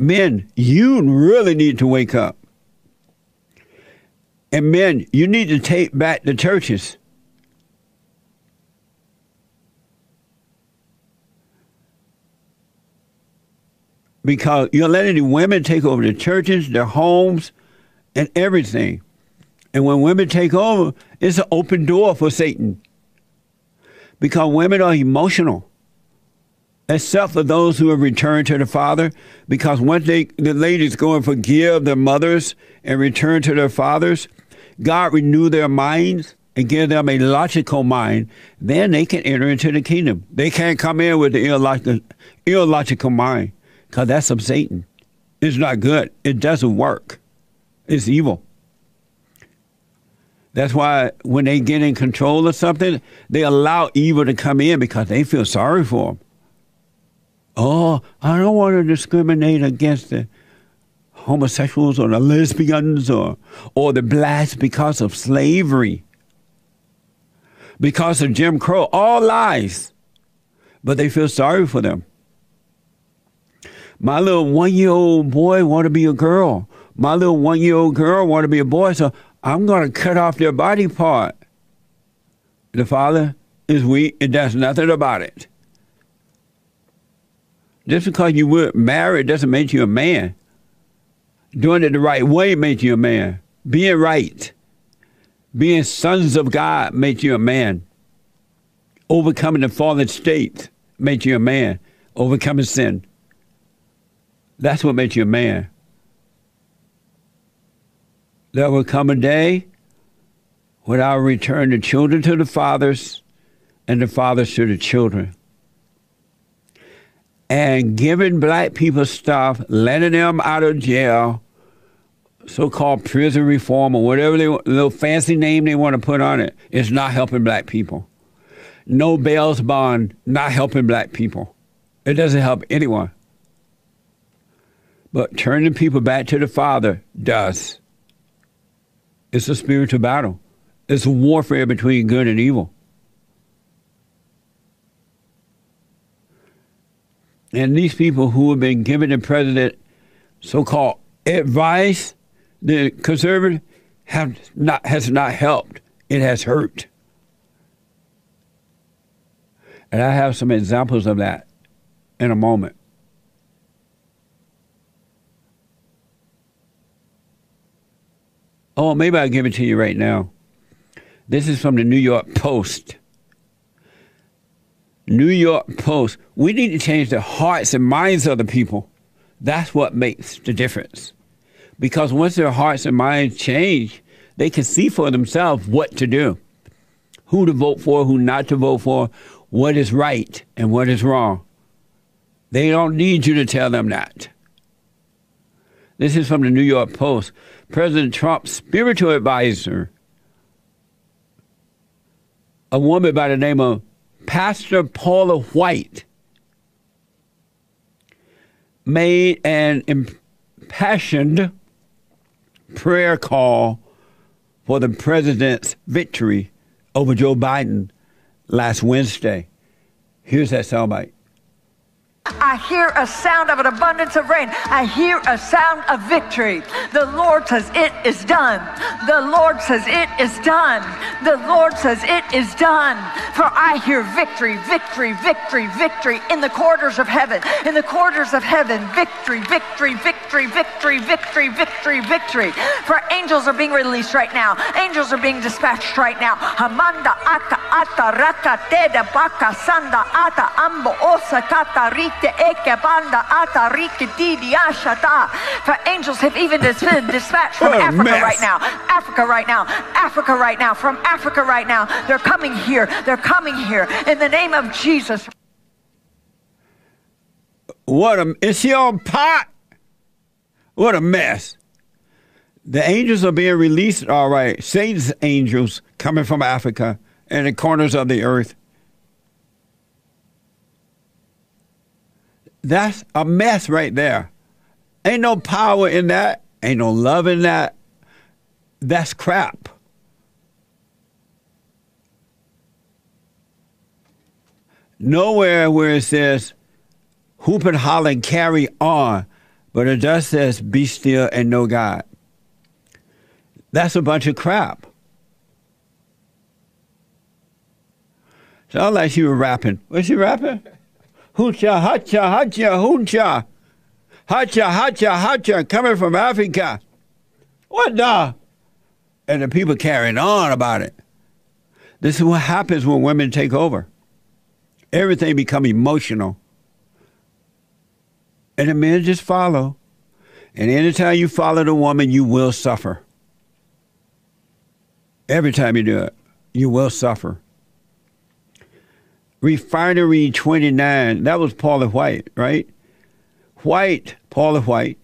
Men, you really need to wake up. And men, you need to take back the churches. Because you're letting the women take over the churches, their homes, and everything. And when women take over, it's an open door for Satan. Because women are emotional. Except for those who have returned to the Father, because once they the ladies go and forgive their mothers and return to their fathers, God renew their minds and give them a logical mind, then they can enter into the kingdom. They can't come in with the illogical, illogical mind, because that's of Satan. It's not good. It doesn't work. It's evil. That's why when they get in control of something, they allow evil to come in because they feel sorry for them. Oh, I don't want to discriminate against the homosexuals or the lesbians or, or the blacks because of slavery, because of Jim Crow. All lies. But they feel sorry for them. My little one year old boy want to be a girl. My little one year old girl want to be a boy. So I'm going to cut off their body part. The father is weak and does nothing about it. Just because you weren't married doesn't make you a man. Doing it the right way makes you a man. Being right, being sons of God makes you a man. Overcoming the fallen state makes you a man. Overcoming sin. That's what makes you a man there will come a day when I will return the children to the fathers and the fathers to the children. And giving black people stuff, letting them out of jail, so called prison reform or whatever they, little fancy name they want to put on it, is not helping black people. No bail's bond, not helping black people. It doesn't help anyone. But turning people back to the Father does. It's a spiritual battle. It's a warfare between good and evil. And these people who have been giving the president so called advice, the conservative have not has not helped. It has hurt. And I have some examples of that in a moment. Oh, maybe I'll give it to you right now. This is from the New York Post. New York Post. We need to change the hearts and minds of the people. That's what makes the difference. Because once their hearts and minds change, they can see for themselves what to do, who to vote for, who not to vote for, what is right and what is wrong. They don't need you to tell them that. This is from the New York Post. President Trump's spiritual advisor, a woman by the name of Pastor Paula White, made an impassioned prayer call for the president's victory over Joe Biden last Wednesday. Here's that soundbite. I hear a sound of an abundance of rain. I hear a sound of victory. The Lord says it is done. The Lord says it is done. The Lord says it is done. For I hear victory, victory, victory, victory in the quarters of heaven. In the quarters of heaven, victory, victory, victory, victory, victory, victory, victory. For angels are being released right now. Angels are being dispatched right now. Ata raka teda baka sanda ata ambo osa rite eke banda ata rike didi ashata. For angels have even been dispatched from oh, Africa mess. right now. Africa right now. Africa right now. From Africa right now. They're coming here. They're coming here. In the name of Jesus. What a is she on pot? What a mess. The angels are being released, all right. Satan's angels coming from Africa and the corners of the earth. That's a mess right there. Ain't no power in that. Ain't no love in that. That's crap. Nowhere where it says hoop and holler and carry on. but it just says, be still and know God. That's a bunch of crap. Sound like she was rapping. Was she rapping? Hoocha, hacha, hacha, hoocha. Hacha, hacha, hacha, coming from Africa. What the? And the people carrying on about it. This is what happens when women take over. Everything become emotional. And the men just follow. And anytime you follow the woman, you will suffer. Every time you do it, you will suffer. Refinery 29, that was Paula White, right? White, Paula White,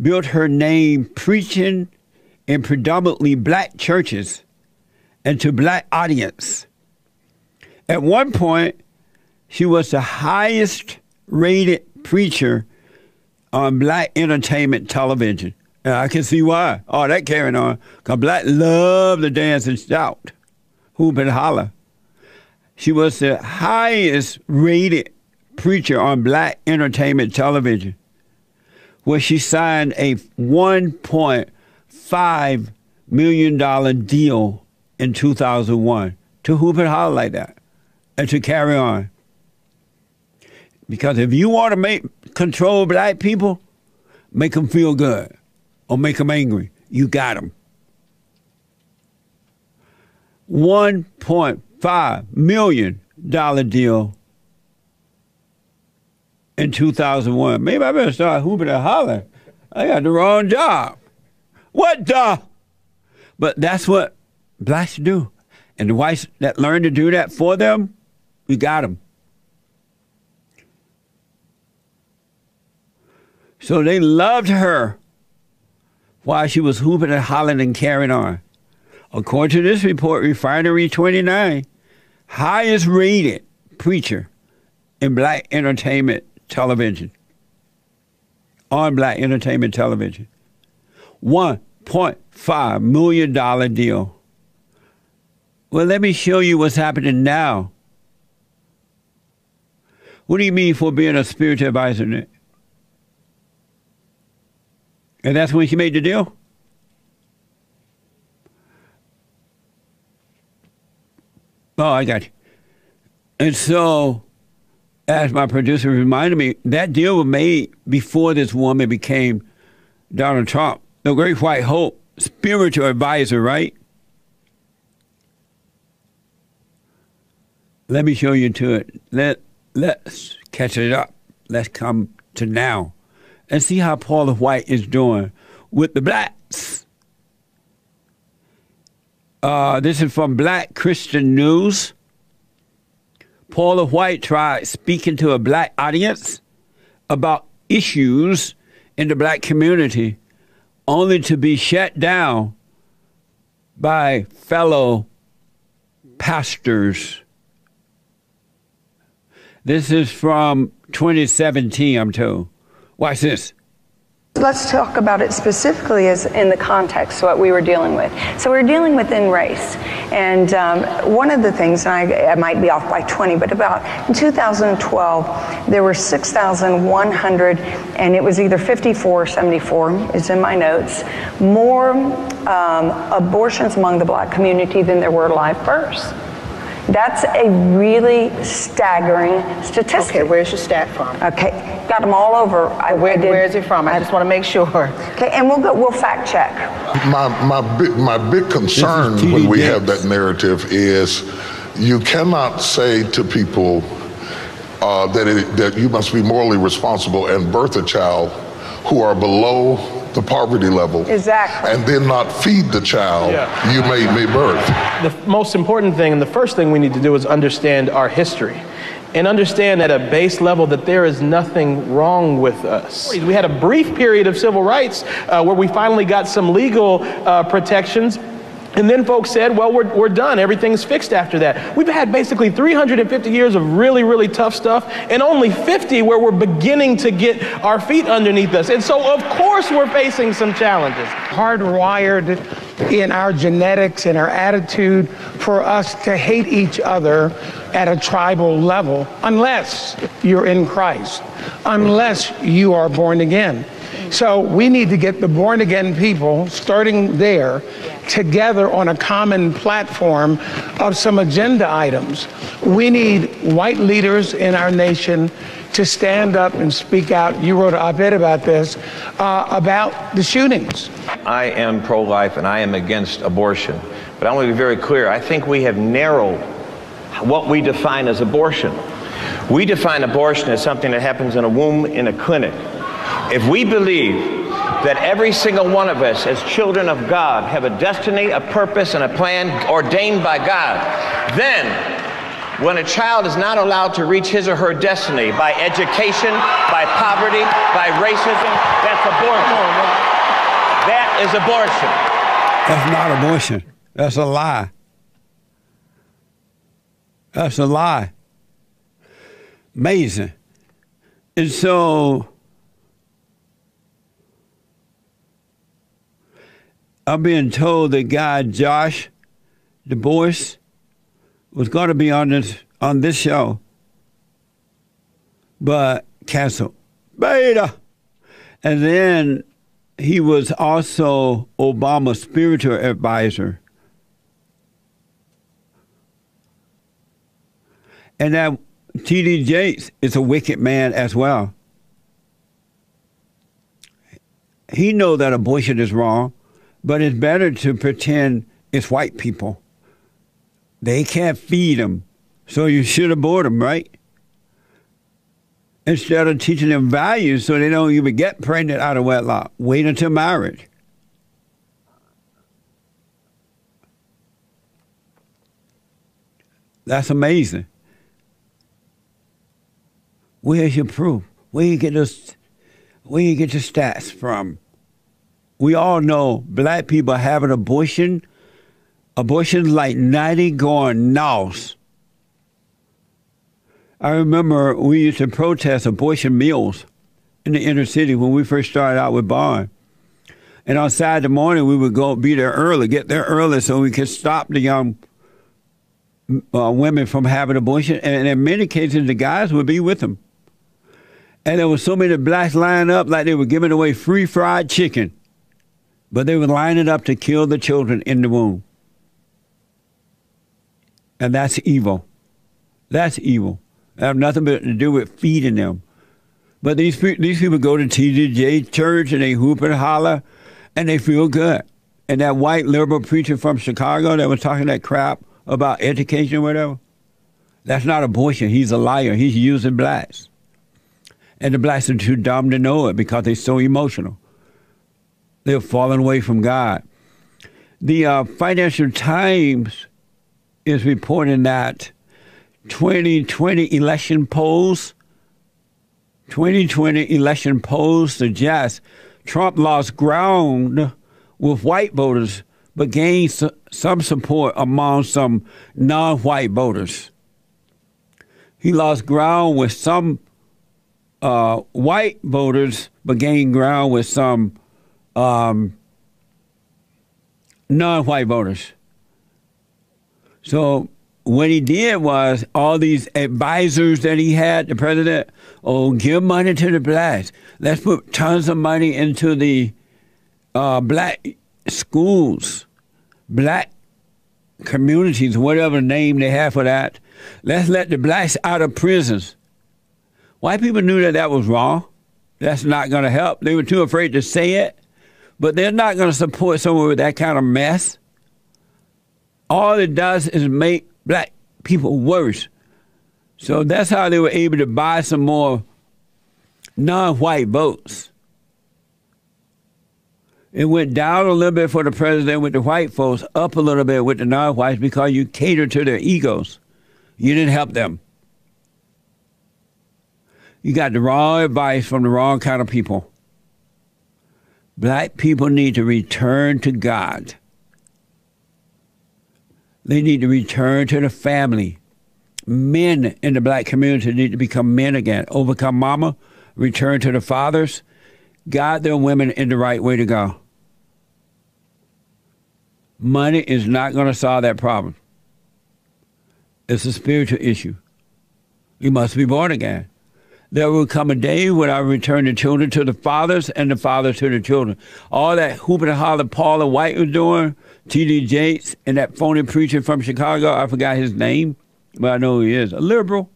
built her name preaching in predominantly black churches and to black audience. At one point, she was the highest rated preacher on black entertainment television. And I can see why. Oh, that carrying on. Because black love to dance and shout, hoop and holler. She was the highest rated preacher on black entertainment television, where she signed a $1.5 million deal in 2001 to hoop and holler like that and to carry on. Because if you want to make control black people, make them feel good or make them angry. You got them. $1.5 million deal in 2001. Maybe I better start hooping and hollering. I got the wrong job. What the? But that's what blacks do. And the whites that learn to do that for them, we got them. So they loved her while she was hooping and hollering and carrying on. According to this report, Refinery 29, highest rated preacher in black entertainment television. On black entertainment television. $1.5 million deal. Well, let me show you what's happening now. What do you mean for being a spiritual advisor? And that's when she made the deal? Oh, I got you. And so, as my producer reminded me, that deal was made before this woman became Donald Trump, the great white hope, spiritual advisor, right? Let me show you to it. Let let's catch it up. Let's come to now and see how Paula White is doing with the blacks. Uh, this is from Black Christian News. Paula White tried speaking to a black audience about issues in the black community, only to be shut down by fellow pastors. This is from 2017, I'm told. Watch this. Let's talk about it specifically as in the context what we were dealing with. So we are dealing with in race, and um, one of the things, and I, I, might be off by 20, but about in 2012 there were 6,100, and it was either 54 or 74. It's in my notes. More um, abortions among the black community than there were live births. That's a really staggering statistic. Okay, where's your stat from? Okay, got them all over. I, where, I did, where is it from? I, I just want to make sure. Okay, and we'll go, we'll fact check. My my big, my big concern when we have that narrative is you cannot say to people uh, that it, that you must be morally responsible and birth a child who are below the poverty level. Exactly. And then not feed the child yeah. you made me birth. The most important thing and the first thing we need to do is understand our history and understand at a base level that there is nothing wrong with us. We had a brief period of civil rights uh, where we finally got some legal uh, protections and then folks said, well, we're, we're done. Everything's fixed after that. We've had basically 350 years of really, really tough stuff, and only 50 where we're beginning to get our feet underneath us. And so, of course, we're facing some challenges. Hardwired in our genetics and our attitude for us to hate each other at a tribal level, unless you're in Christ, unless you are born again. So we need to get the born again people, starting there, together on a common platform of some agenda items. We need white leaders in our nation to stand up and speak out. You wrote an op ed about this, uh, about the shootings. I am pro life and I am against abortion. But I want to be very clear. I think we have narrowed what we define as abortion. We define abortion as something that happens in a womb in a clinic. If we believe that every single one of us as children of God have a destiny, a purpose, and a plan ordained by God, then when a child is not allowed to reach his or her destiny by education, by poverty, by racism, that's abortion. That is abortion. That's not abortion. That's a lie. That's a lie. Amazing. And so I'm being told that guy Josh DuBois was going to be on this on this show, but canceled. Beta. And then he was also Obama's spiritual advisor. And that T.D. Jakes is a wicked man as well. He know that abortion is wrong, but it's better to pretend it's white people. They can't feed them, so you should abort them, right? Instead of teaching them values so they don't even get pregnant out of wedlock. Wait until marriage. That's amazing. Where's your proof? Where you get those? Where you get your stats from? We all know black people have an abortion. Abortions like ninety going north. I remember we used to protest abortion mills in the inner city when we first started out with BOND. And on Saturday morning, we would go be there early, get there early so we could stop the young uh, women from having abortion. And in many cases, the guys would be with them. And there were so many blacks lined up like they were giving away free fried chicken. But they would line it up to kill the children in the womb. And that's evil. That's evil. It have nothing but to do with feeding them. But these these people go to TDJ church and they hoop and holler, and they feel good. And that white liberal preacher from Chicago that was talking that crap about education or whatever, that's not abortion. He's a liar. He's using blacks. And the blacks are too dumb to know it because they're so emotional. They're fallen away from God. The uh, Financial Times is reporting that 2020 election polls, 2020 election polls suggest Trump lost ground with white voters, but gained some support among some non-white voters. He lost ground with some uh, white voters, but gained ground with some um, non-white voters. So what he did was all these advisors that he had, the president, oh, give money to the blacks. Let's put tons of money into the uh, black schools, black communities, whatever name they have for that. Let's let the blacks out of prisons. White people knew that that was wrong. That's not going to help. They were too afraid to say it, but they're not going to support someone with that kind of mess. All it does is make black people worse. So that's how they were able to buy some more non white votes. It went down a little bit for the president with the white folks, up a little bit with the non whites because you catered to their egos. You didn't help them. You got the wrong advice from the wrong kind of people. Black people need to return to God. They need to return to the family. Men in the black community need to become men again, overcome mama, return to the fathers, guide their women in the right way to go. Money is not going to solve that problem. It's a spiritual issue. You must be born again. There will come a day when I return the children to the fathers and the fathers to the children. All that hooping and holler Paula White was doing, T.D. Jakes, and that phony preacher from Chicago, I forgot his name, but I know he is, a liberal.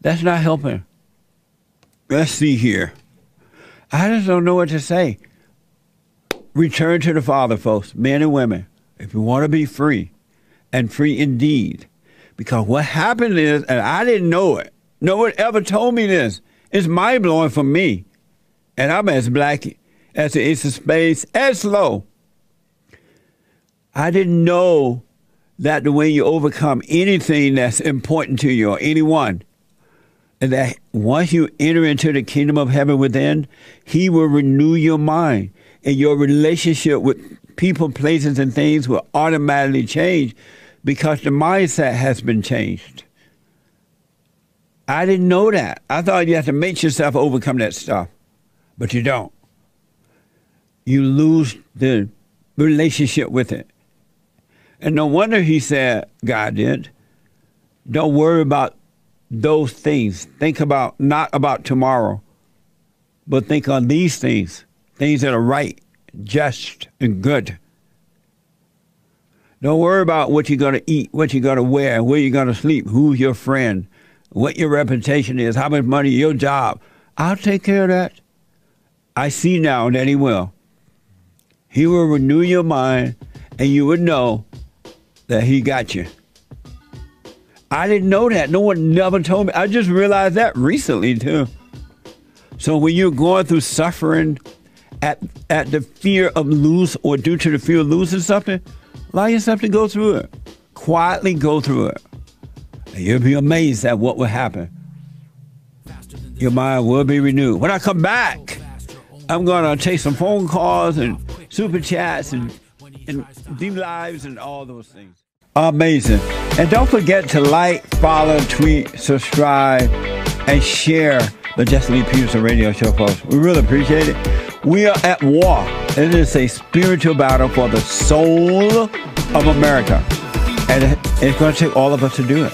That's not helping. Let's see here. I just don't know what to say. Return to the Father, folks, men and women, if you want to be free, and free indeed. Because what happened is, and I didn't know it, no one ever told me this. It's mind blowing for me. And I'm as black as the ace of spades, as slow. I didn't know that the way you overcome anything that's important to you or anyone, and that once you enter into the kingdom of heaven within, He will renew your mind and your relationship with people, places, and things will automatically change because the mindset has been changed. I didn't know that. I thought you have to make yourself overcome that stuff, but you don't. You lose the relationship with it. And no wonder he said, God did, don't worry about those things. Think about, not about tomorrow, but think on these things, things that are right, just, and good. Don't worry about what you're going to eat, what you're going to wear, where you're going to sleep, who's your friend, what your reputation is, how much money, your job. I'll take care of that. I see now that He will. He will renew your mind, and you would know that He got you. I didn't know that. No one never told me. I just realized that recently, too. So when you're going through suffering at, at the fear of lose or due to the fear of losing something, allow yourself to go through it. Quietly go through it. You'll be amazed at what will happen. Your mind will be renewed. When I come back, I'm going to take some phone calls and super chats and, and deep lives and all those things. Amazing. And don't forget to like, follow, tweet, subscribe, and share the Jesse Lee Peterson radio show, folks. We really appreciate it. We are at war. It is a spiritual battle for the soul of America. And it's going to take all of us to do it.